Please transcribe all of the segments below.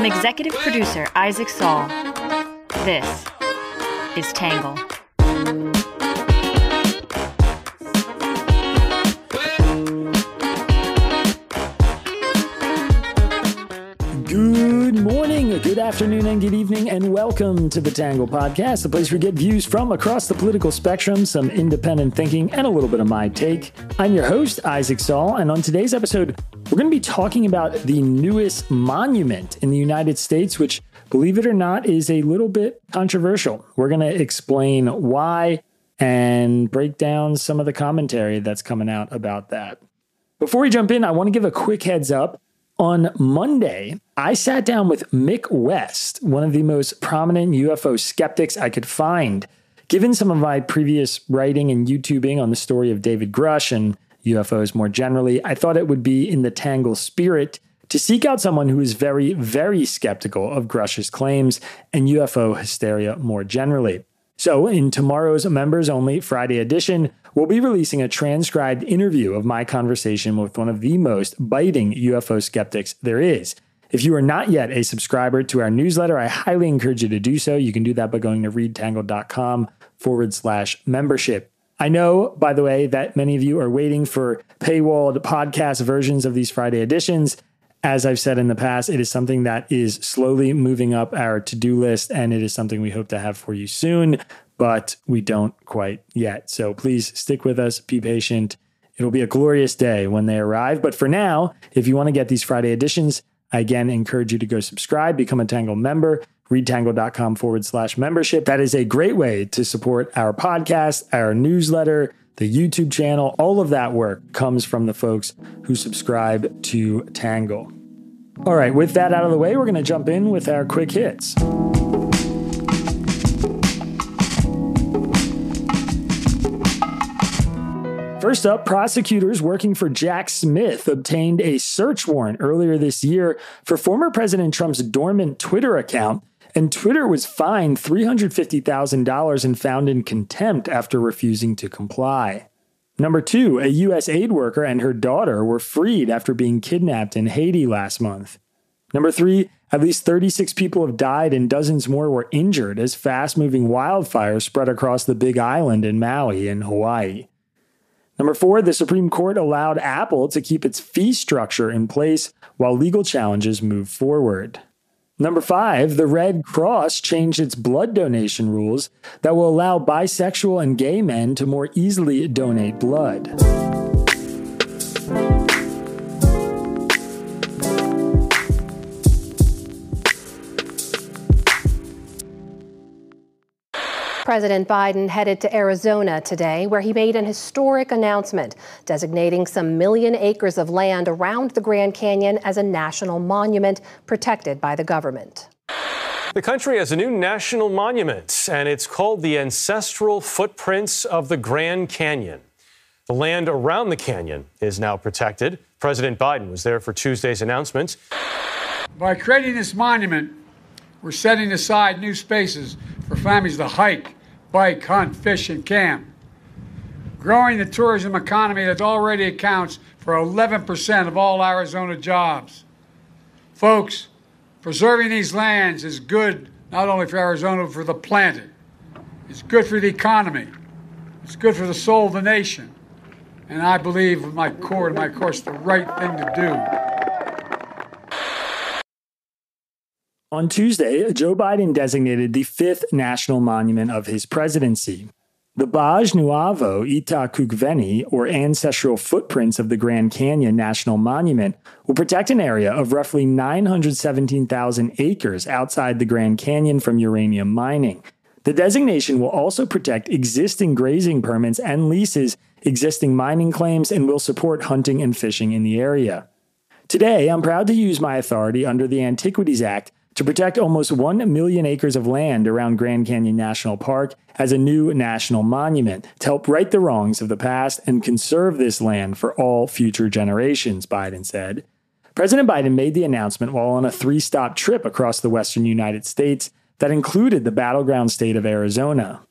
From executive producer Isaac Saul, this is Tangle. Good morning, good afternoon, and good evening, and welcome to the Tangle Podcast, the place we get views from across the political spectrum, some independent thinking, and a little bit of my take. I'm your host, Isaac Saul, and on today's episode, we're going to be talking about the newest monument in the United States, which, believe it or not, is a little bit controversial. We're going to explain why and break down some of the commentary that's coming out about that. Before we jump in, I want to give a quick heads up. On Monday, I sat down with Mick West, one of the most prominent UFO skeptics I could find. Given some of my previous writing and YouTubing on the story of David Grusch and UFOs more generally, I thought it would be in the Tangle spirit to seek out someone who is very, very skeptical of Grusch's claims and UFO hysteria more generally. So, in tomorrow's members only Friday edition, we'll be releasing a transcribed interview of my conversation with one of the most biting UFO skeptics there is. If you are not yet a subscriber to our newsletter, I highly encourage you to do so. You can do that by going to readtangle.com forward slash membership. I know, by the way, that many of you are waiting for paywalled podcast versions of these Friday editions. As I've said in the past, it is something that is slowly moving up our to do list, and it is something we hope to have for you soon, but we don't quite yet. So please stick with us, be patient. It'll be a glorious day when they arrive. But for now, if you want to get these Friday editions, I again encourage you to go subscribe, become a Tangle member, readtangle.com forward slash membership. That is a great way to support our podcast, our newsletter, the YouTube channel, all of that work comes from the folks who subscribe to Tangle. All right, with that out of the way, we're going to jump in with our quick hits. First up, prosecutors working for Jack Smith obtained a search warrant earlier this year for former President Trump's dormant Twitter account, and Twitter was fined $350,000 and found in contempt after refusing to comply. Number two, a U.S. aid worker and her daughter were freed after being kidnapped in Haiti last month. Number three, at least 36 people have died and dozens more were injured as fast moving wildfires spread across the Big Island in Maui in Hawaii. Number four, the Supreme Court allowed Apple to keep its fee structure in place while legal challenges move forward. Number five, the Red Cross changed its blood donation rules that will allow bisexual and gay men to more easily donate blood. President Biden headed to Arizona today, where he made an historic announcement designating some million acres of land around the Grand Canyon as a national monument protected by the government. The country has a new national monument, and it's called the Ancestral Footprints of the Grand Canyon. The land around the canyon is now protected. President Biden was there for Tuesday's announcement. By creating this monument, we're setting aside new spaces for families to hike, bike, hunt, fish, and camp. Growing the tourism economy that already accounts for 11% of all Arizona jobs. Folks, preserving these lands is good not only for Arizona, but for the planet. It's good for the economy. It's good for the soul of the nation. And I believe, with my core and my course, the right thing to do. On Tuesday, Joe Biden designated the fifth national monument of his presidency. The Baj Nuavo Itakukveni, or Ancestral Footprints of the Grand Canyon National Monument, will protect an area of roughly 917,000 acres outside the Grand Canyon from uranium mining. The designation will also protect existing grazing permits and leases, existing mining claims, and will support hunting and fishing in the area. Today, I'm proud to use my authority under the Antiquities Act to protect almost 1 million acres of land around Grand Canyon National Park as a new national monument to help right the wrongs of the past and conserve this land for all future generations, Biden said. President Biden made the announcement while on a three stop trip across the western United States that included the battleground state of Arizona.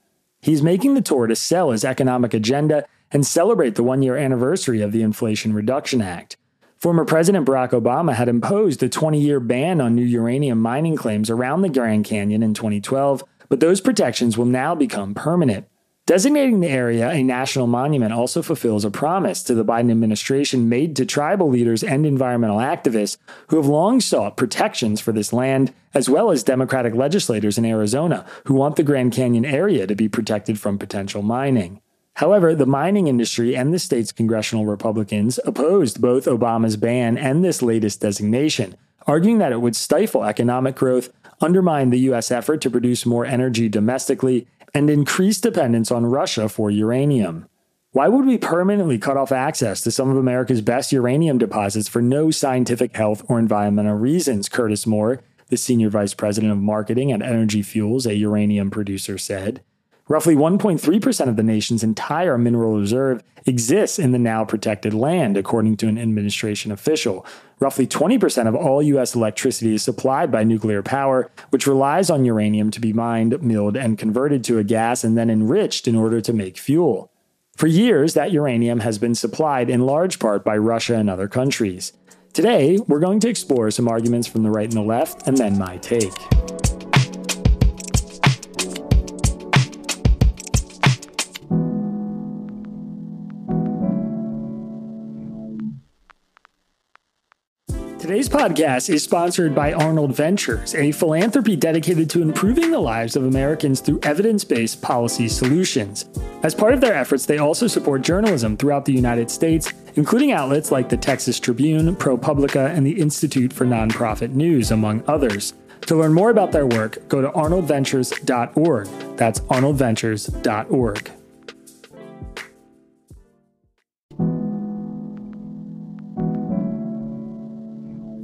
He's making the tour to sell his economic agenda and celebrate the one year anniversary of the Inflation Reduction Act. Former President Barack Obama had imposed a 20 year ban on new uranium mining claims around the Grand Canyon in 2012, but those protections will now become permanent. Designating the area a national monument also fulfills a promise to the Biden administration made to tribal leaders and environmental activists who have long sought protections for this land, as well as Democratic legislators in Arizona who want the Grand Canyon area to be protected from potential mining. However, the mining industry and the state's congressional Republicans opposed both Obama's ban and this latest designation, arguing that it would stifle economic growth, undermine the U.S. effort to produce more energy domestically, and increase dependence on Russia for uranium. Why would we permanently cut off access to some of America's best uranium deposits for no scientific, health, or environmental reasons? Curtis Moore, the senior vice president of marketing at Energy Fuels, a uranium producer, said. Roughly 1.3% of the nation's entire mineral reserve exists in the now protected land, according to an administration official. Roughly 20% of all U.S. electricity is supplied by nuclear power, which relies on uranium to be mined, milled, and converted to a gas and then enriched in order to make fuel. For years, that uranium has been supplied in large part by Russia and other countries. Today, we're going to explore some arguments from the right and the left, and then my take. Today's podcast is sponsored by Arnold Ventures, a philanthropy dedicated to improving the lives of Americans through evidence based policy solutions. As part of their efforts, they also support journalism throughout the United States, including outlets like the Texas Tribune, ProPublica, and the Institute for Nonprofit News, among others. To learn more about their work, go to arnoldventures.org. That's arnoldventures.org.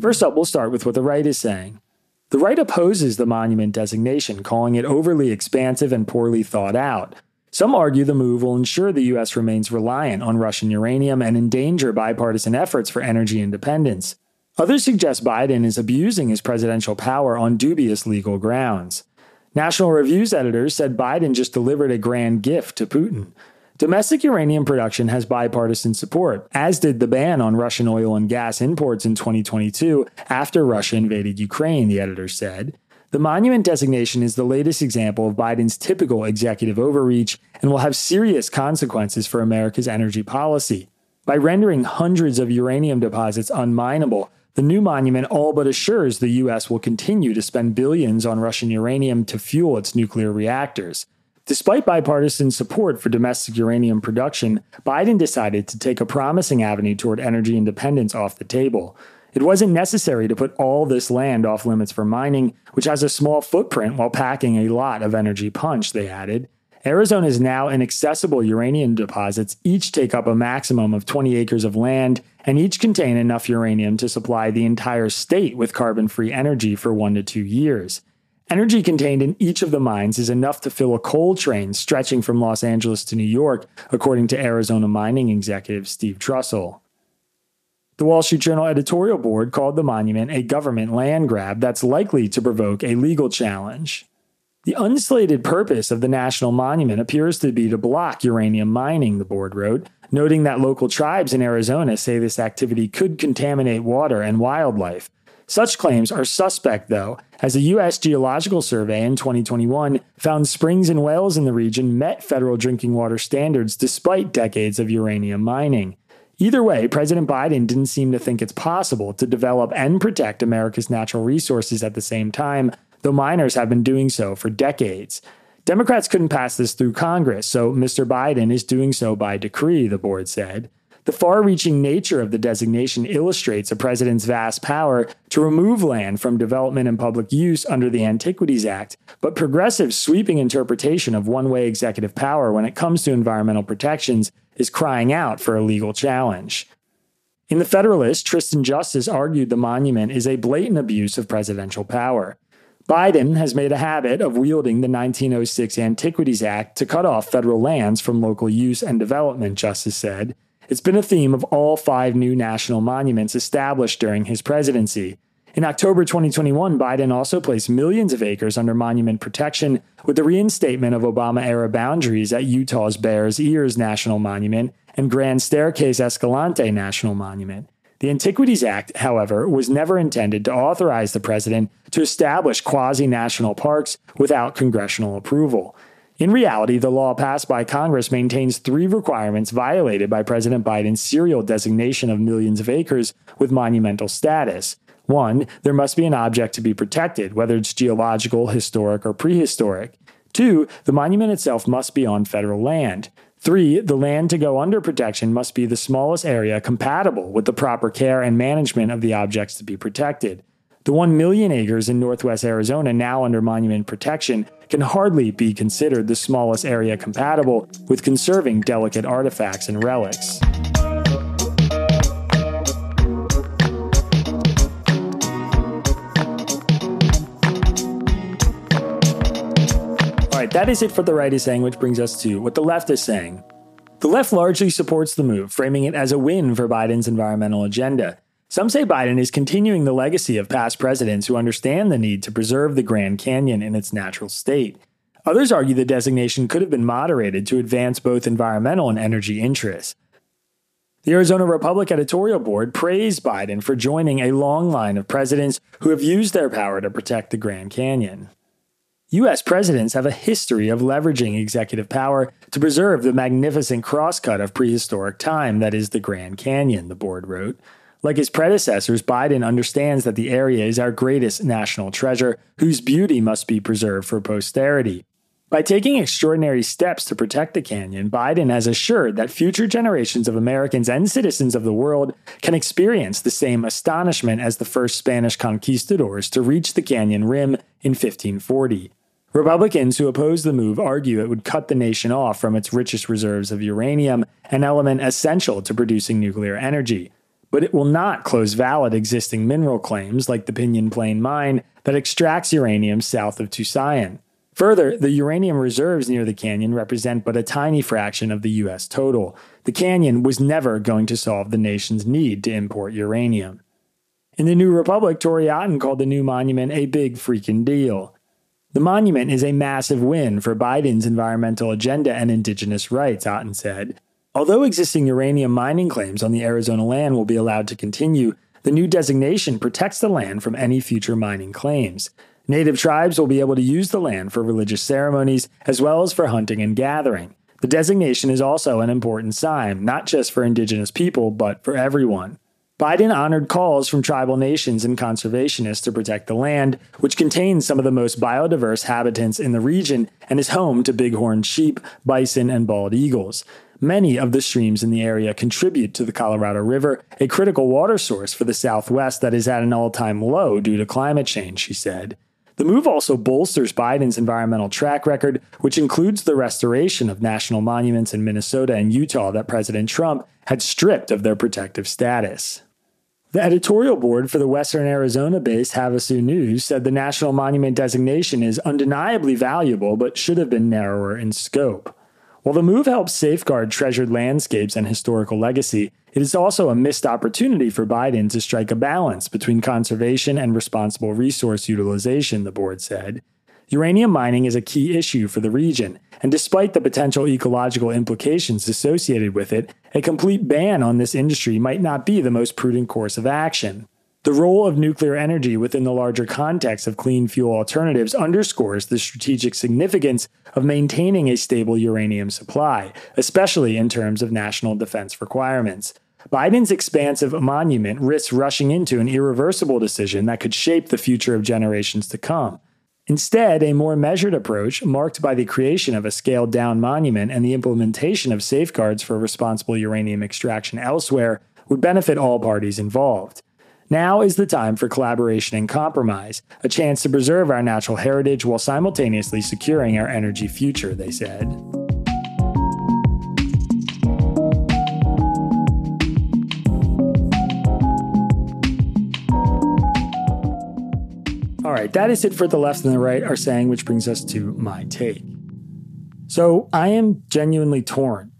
First up, we'll start with what the right is saying. The right opposes the monument designation, calling it overly expansive and poorly thought out. Some argue the move will ensure the U.S. remains reliant on Russian uranium and endanger bipartisan efforts for energy independence. Others suggest Biden is abusing his presidential power on dubious legal grounds. National Review's editors said Biden just delivered a grand gift to Putin. Domestic uranium production has bipartisan support, as did the ban on Russian oil and gas imports in 2022 after Russia invaded Ukraine, the editor said. The monument designation is the latest example of Biden's typical executive overreach and will have serious consequences for America's energy policy. By rendering hundreds of uranium deposits unminable, the new monument all but assures the U.S. will continue to spend billions on Russian uranium to fuel its nuclear reactors. Despite bipartisan support for domestic uranium production, Biden decided to take a promising avenue toward energy independence off the table. It wasn't necessary to put all this land off limits for mining, which has a small footprint while packing a lot of energy punch, they added. Arizona's now inaccessible uranium deposits each take up a maximum of 20 acres of land and each contain enough uranium to supply the entire state with carbon free energy for one to two years. Energy contained in each of the mines is enough to fill a coal train stretching from Los Angeles to New York, according to Arizona mining executive Steve Trussell. The Wall Street Journal editorial board called the monument a government land grab that's likely to provoke a legal challenge. The unslated purpose of the national monument appears to be to block uranium mining, the board wrote, noting that local tribes in Arizona say this activity could contaminate water and wildlife, such claims are suspect, though, as the U.S. Geological Survey in 2021 found springs and wells in the region met federal drinking water standards despite decades of uranium mining. Either way, President Biden didn't seem to think it's possible to develop and protect America's natural resources at the same time, though miners have been doing so for decades. Democrats couldn't pass this through Congress, so Mr. Biden is doing so by decree, the board said. The far reaching nature of the designation illustrates a president's vast power to remove land from development and public use under the Antiquities Act, but progressive sweeping interpretation of one way executive power when it comes to environmental protections is crying out for a legal challenge. In The Federalist, Tristan Justice argued the monument is a blatant abuse of presidential power. Biden has made a habit of wielding the 1906 Antiquities Act to cut off federal lands from local use and development, Justice said. It's been a theme of all five new national monuments established during his presidency. In October 2021, Biden also placed millions of acres under monument protection with the reinstatement of Obama era boundaries at Utah's Bears Ears National Monument and Grand Staircase Escalante National Monument. The Antiquities Act, however, was never intended to authorize the president to establish quasi national parks without congressional approval. In reality, the law passed by Congress maintains three requirements violated by President Biden's serial designation of millions of acres with monumental status. One, there must be an object to be protected, whether it's geological, historic, or prehistoric. Two, the monument itself must be on federal land. Three, the land to go under protection must be the smallest area compatible with the proper care and management of the objects to be protected. The 1 million acres in northwest Arizona now under monument protection can hardly be considered the smallest area compatible with conserving delicate artifacts and relics. All right, that is it for the right is saying, which brings us to what the left is saying. The left largely supports the move, framing it as a win for Biden's environmental agenda. Some say Biden is continuing the legacy of past presidents who understand the need to preserve the Grand Canyon in its natural state. Others argue the designation could have been moderated to advance both environmental and energy interests. The Arizona Republic editorial board praised Biden for joining a long line of presidents who have used their power to protect the Grand Canyon. U.S. presidents have a history of leveraging executive power to preserve the magnificent crosscut of prehistoric time that is the Grand Canyon, the board wrote. Like his predecessors, Biden understands that the area is our greatest national treasure, whose beauty must be preserved for posterity. By taking extraordinary steps to protect the canyon, Biden has assured that future generations of Americans and citizens of the world can experience the same astonishment as the first Spanish conquistadors to reach the canyon rim in 1540. Republicans who oppose the move argue it would cut the nation off from its richest reserves of uranium, an element essential to producing nuclear energy but it will not close valid existing mineral claims like the Pinyon Plain mine that extracts uranium south of Tusayan. Further, the uranium reserves near the canyon represent but a tiny fraction of the U.S. total. The canyon was never going to solve the nation's need to import uranium. In the New Republic, Tori Otten called the new monument a big freaking deal. The monument is a massive win for Biden's environmental agenda and indigenous rights, Otten said. Although existing uranium mining claims on the Arizona land will be allowed to continue, the new designation protects the land from any future mining claims. Native tribes will be able to use the land for religious ceremonies as well as for hunting and gathering. The designation is also an important sign, not just for indigenous people, but for everyone. Biden honored calls from tribal nations and conservationists to protect the land, which contains some of the most biodiverse habitants in the region and is home to bighorn sheep, bison, and bald eagles. Many of the streams in the area contribute to the Colorado River, a critical water source for the Southwest that is at an all time low due to climate change, she said. The move also bolsters Biden's environmental track record, which includes the restoration of national monuments in Minnesota and Utah that President Trump had stripped of their protective status. The editorial board for the Western Arizona based Havasu News said the national monument designation is undeniably valuable but should have been narrower in scope. While the move helps safeguard treasured landscapes and historical legacy, it is also a missed opportunity for Biden to strike a balance between conservation and responsible resource utilization, the board said. Uranium mining is a key issue for the region, and despite the potential ecological implications associated with it, a complete ban on this industry might not be the most prudent course of action. The role of nuclear energy within the larger context of clean fuel alternatives underscores the strategic significance of maintaining a stable uranium supply, especially in terms of national defense requirements. Biden's expansive monument risks rushing into an irreversible decision that could shape the future of generations to come. Instead, a more measured approach, marked by the creation of a scaled down monument and the implementation of safeguards for responsible uranium extraction elsewhere, would benefit all parties involved. Now is the time for collaboration and compromise, a chance to preserve our natural heritage while simultaneously securing our energy future, they said. All right, that is it for the left and the right are saying, which brings us to my take. So I am genuinely torn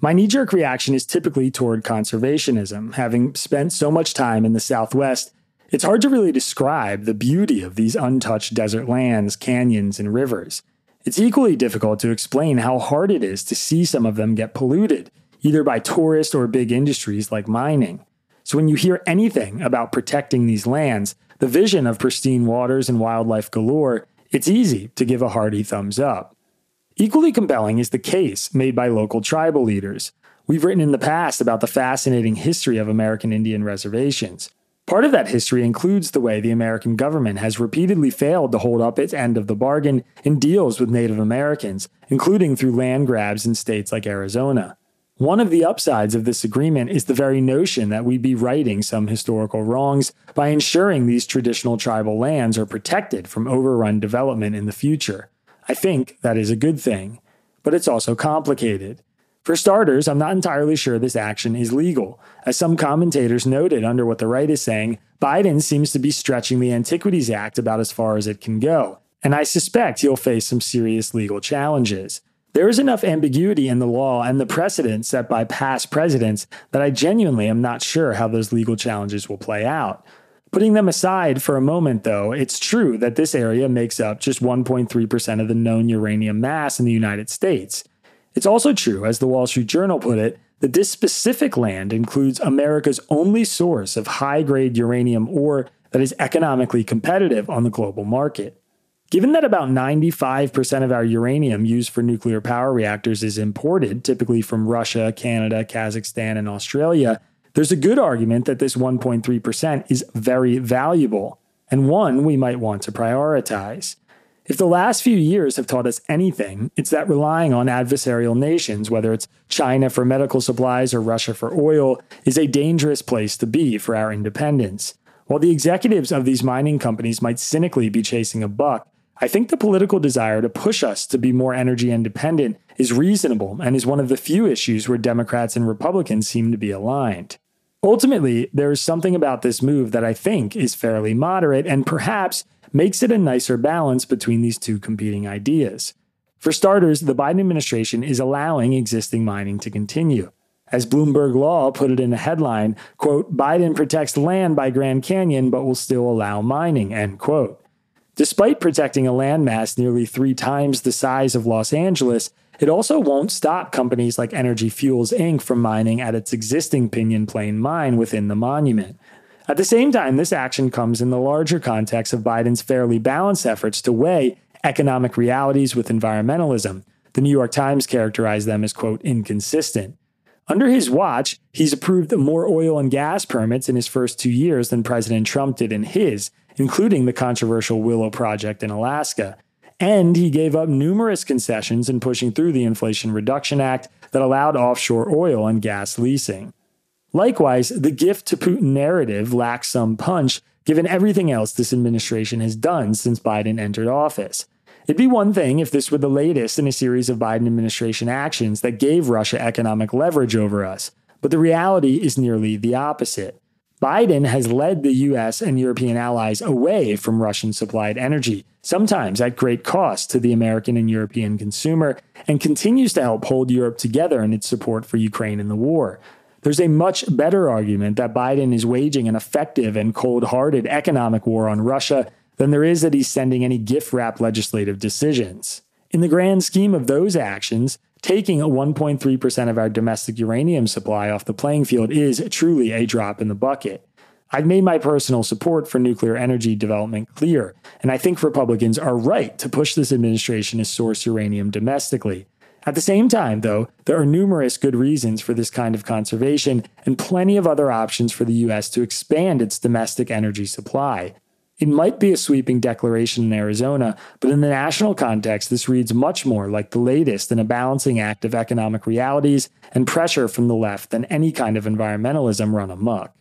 my knee jerk reaction is typically toward conservationism. Having spent so much time in the Southwest, it's hard to really describe the beauty of these untouched desert lands, canyons, and rivers. It's equally difficult to explain how hard it is to see some of them get polluted, either by tourists or big industries like mining. So when you hear anything about protecting these lands, the vision of pristine waters and wildlife galore, it's easy to give a hearty thumbs up. Equally compelling is the case made by local tribal leaders. We've written in the past about the fascinating history of American Indian reservations. Part of that history includes the way the American government has repeatedly failed to hold up its end of the bargain in deals with Native Americans, including through land grabs in states like Arizona. One of the upsides of this agreement is the very notion that we'd be righting some historical wrongs by ensuring these traditional tribal lands are protected from overrun development in the future. I think that is a good thing, but it's also complicated. For starters, I'm not entirely sure this action is legal. As some commentators noted under what the right is saying, Biden seems to be stretching the Antiquities Act about as far as it can go, and I suspect he'll face some serious legal challenges. There is enough ambiguity in the law and the precedent set by past presidents that I genuinely am not sure how those legal challenges will play out. Putting them aside for a moment, though, it's true that this area makes up just 1.3% of the known uranium mass in the United States. It's also true, as the Wall Street Journal put it, that this specific land includes America's only source of high grade uranium ore that is economically competitive on the global market. Given that about 95% of our uranium used for nuclear power reactors is imported, typically from Russia, Canada, Kazakhstan, and Australia, there's a good argument that this 1.3% is very valuable, and one we might want to prioritize. If the last few years have taught us anything, it's that relying on adversarial nations, whether it's China for medical supplies or Russia for oil, is a dangerous place to be for our independence. While the executives of these mining companies might cynically be chasing a buck, I think the political desire to push us to be more energy independent is reasonable and is one of the few issues where Democrats and Republicans seem to be aligned. Ultimately, there is something about this move that I think is fairly moderate and perhaps makes it a nicer balance between these two competing ideas. For starters, the Biden administration is allowing existing mining to continue. As Bloomberg Law put it in a headline, quote, Biden protects land by Grand Canyon but will still allow mining, end quote. Despite protecting a landmass nearly three times the size of Los Angeles, it also won't stop companies like Energy Fuels Inc. from mining at its existing Pinyon Plain mine within the monument. At the same time, this action comes in the larger context of Biden's fairly balanced efforts to weigh economic realities with environmentalism. The New York Times characterized them as, quote, inconsistent. Under his watch, he's approved more oil and gas permits in his first two years than President Trump did in his, including the controversial Willow Project in Alaska. And he gave up numerous concessions in pushing through the Inflation Reduction Act that allowed offshore oil and gas leasing. Likewise, the gift to Putin narrative lacks some punch given everything else this administration has done since Biden entered office. It'd be one thing if this were the latest in a series of Biden administration actions that gave Russia economic leverage over us, but the reality is nearly the opposite. Biden has led the US and European allies away from Russian supplied energy, sometimes at great cost to the American and European consumer, and continues to help hold Europe together in its support for Ukraine in the war. There's a much better argument that Biden is waging an effective and cold hearted economic war on Russia than there is that he's sending any gift wrapped legislative decisions. In the grand scheme of those actions, taking 1.3% of our domestic uranium supply off the playing field is truly a drop in the bucket. I've made my personal support for nuclear energy development clear, and I think Republicans are right to push this administration to source uranium domestically. At the same time, though, there are numerous good reasons for this kind of conservation and plenty of other options for the U.S. to expand its domestic energy supply. It might be a sweeping declaration in Arizona, but in the national context, this reads much more like the latest in a balancing act of economic realities and pressure from the left than any kind of environmentalism run amok.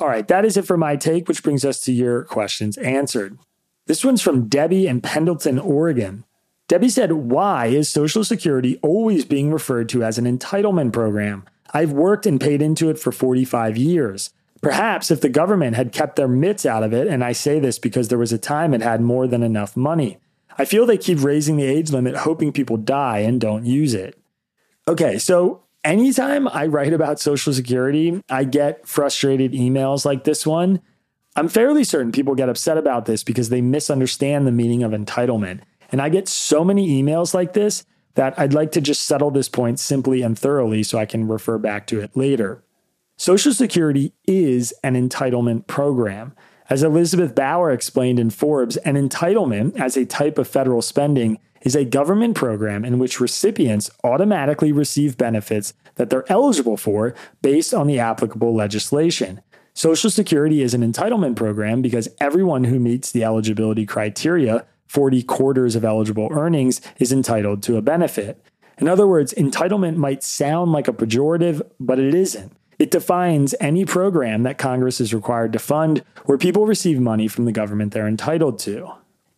All right, that is it for my take, which brings us to your questions answered. This one's from Debbie in Pendleton, Oregon. Debbie said, Why is Social Security always being referred to as an entitlement program? I've worked and paid into it for 45 years. Perhaps if the government had kept their mitts out of it, and I say this because there was a time it had more than enough money. I feel they keep raising the age limit, hoping people die and don't use it. Okay, so anytime I write about Social Security, I get frustrated emails like this one I'm fairly certain people get upset about this because they misunderstand the meaning of entitlement. And I get so many emails like this, that I'd like to just settle this point simply and thoroughly so I can refer back to it later. Social Security is an entitlement program. As Elizabeth Bauer explained in Forbes, an entitlement as a type of federal spending is a government program in which recipients automatically receive benefits that they're eligible for based on the applicable legislation. Social Security is an entitlement program because everyone who meets the eligibility criteria, 40 quarters of eligible earnings, is entitled to a benefit. In other words, entitlement might sound like a pejorative, but it isn't. It defines any program that Congress is required to fund where people receive money from the government they're entitled to.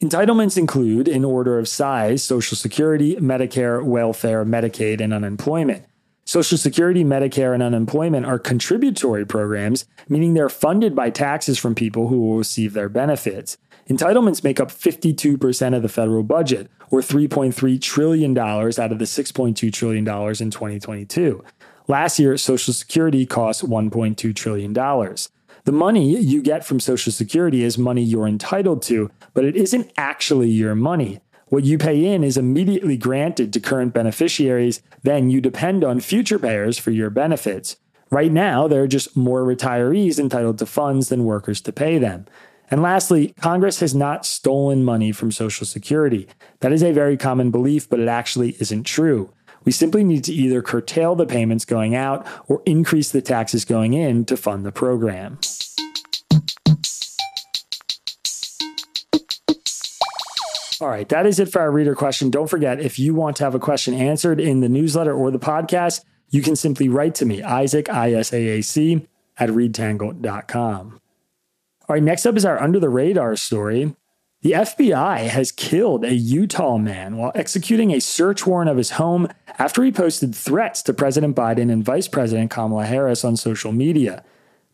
Entitlements include, in order of size, Social Security, Medicare, welfare, Medicaid, and unemployment. Social Security, Medicare, and unemployment are contributory programs, meaning they're funded by taxes from people who will receive their benefits. Entitlements make up 52% of the federal budget, or $3.3 trillion out of the $6.2 trillion in 2022. Last year, Social Security cost $1.2 trillion. The money you get from Social Security is money you're entitled to, but it isn't actually your money. What you pay in is immediately granted to current beneficiaries, then you depend on future payers for your benefits. Right now, there are just more retirees entitled to funds than workers to pay them. And lastly, Congress has not stolen money from Social Security. That is a very common belief, but it actually isn't true. We simply need to either curtail the payments going out or increase the taxes going in to fund the program. All right, that is it for our reader question. Don't forget, if you want to have a question answered in the newsletter or the podcast, you can simply write to me, Isaac, I S A A C, at readtangle.com. All right, next up is our under the radar story. The FBI has killed a Utah man while executing a search warrant of his home after he posted threats to President Biden and Vice President Kamala Harris on social media.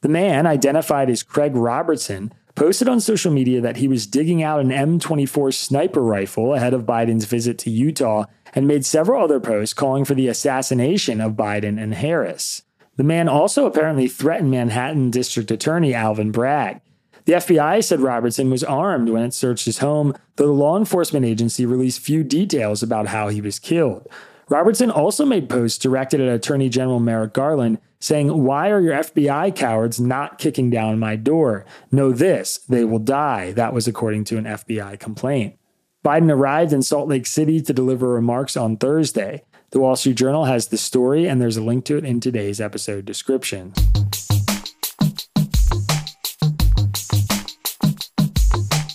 The man, identified as Craig Robertson, posted on social media that he was digging out an M24 sniper rifle ahead of Biden's visit to Utah and made several other posts calling for the assassination of Biden and Harris. The man also apparently threatened Manhattan District Attorney Alvin Bragg. The FBI said Robertson was armed when it searched his home, though the law enforcement agency released few details about how he was killed. Robertson also made posts directed at Attorney General Merrick Garland saying, Why are your FBI cowards not kicking down my door? Know this, they will die. That was according to an FBI complaint. Biden arrived in Salt Lake City to deliver remarks on Thursday. The Wall Street Journal has the story, and there's a link to it in today's episode description.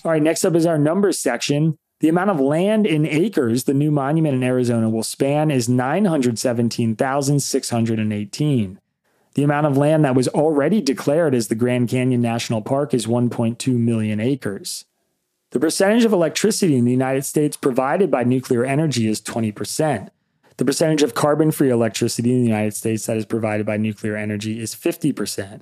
All right, next up is our numbers section. The amount of land in acres the new monument in Arizona will span is 917,618. The amount of land that was already declared as the Grand Canyon National Park is 1.2 million acres. The percentage of electricity in the United States provided by nuclear energy is 20%. The percentage of carbon free electricity in the United States that is provided by nuclear energy is 50%.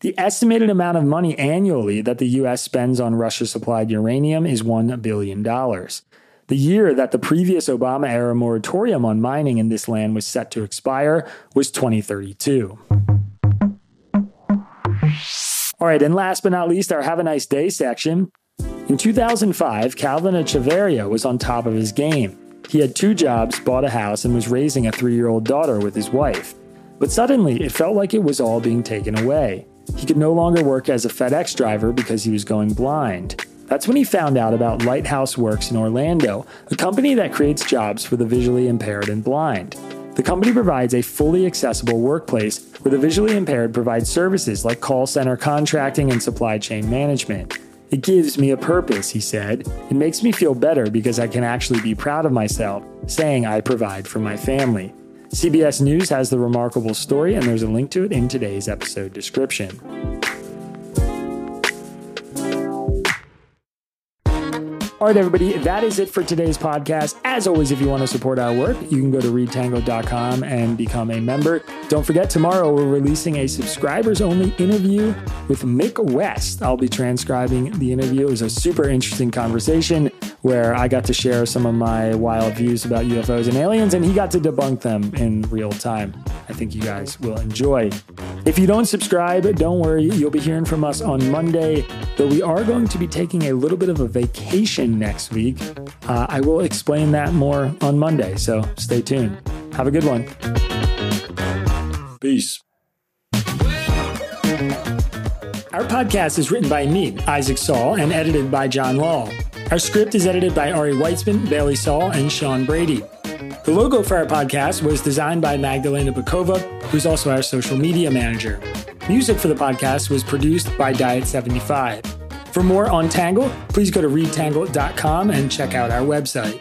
The estimated amount of money annually that the U.S. spends on Russia supplied uranium is $1 billion. The year that the previous Obama era moratorium on mining in this land was set to expire was 2032. All right, and last but not least, our Have a Nice Day section. In 2005, Calvin Echeverria was on top of his game. He had two jobs, bought a house, and was raising a three year old daughter with his wife. But suddenly, it felt like it was all being taken away. He could no longer work as a FedEx driver because he was going blind. That's when he found out about Lighthouse Works in Orlando, a company that creates jobs for the visually impaired and blind. The company provides a fully accessible workplace where the visually impaired provide services like call center contracting and supply chain management. It gives me a purpose, he said. It makes me feel better because I can actually be proud of myself, saying I provide for my family. CBS News has the remarkable story, and there's a link to it in today's episode description. All right, everybody, that is it for today's podcast. As always, if you want to support our work, you can go to readtangle.com and become a member. Don't forget, tomorrow we're releasing a subscribers only interview with Mick West. I'll be transcribing the interview. It was a super interesting conversation where I got to share some of my wild views about UFOs and aliens, and he got to debunk them in real time. I think you guys will enjoy. If you don't subscribe, don't worry, you'll be hearing from us on Monday, though we are going to be taking a little bit of a vacation next week. Uh, I will explain that more on Monday, so stay tuned. Have a good one. Peace. Our podcast is written by me, Isaac Saul, and edited by Jon Lall. Our script is edited by Ari Weitzman, Bailey Saul, and Sean Brady. The logo for our podcast was designed by Magdalena Bokowa, who's also our social media manager. Music for the podcast was produced by Diet75. For more on Tangle, please go to readtangle.com and check out our website.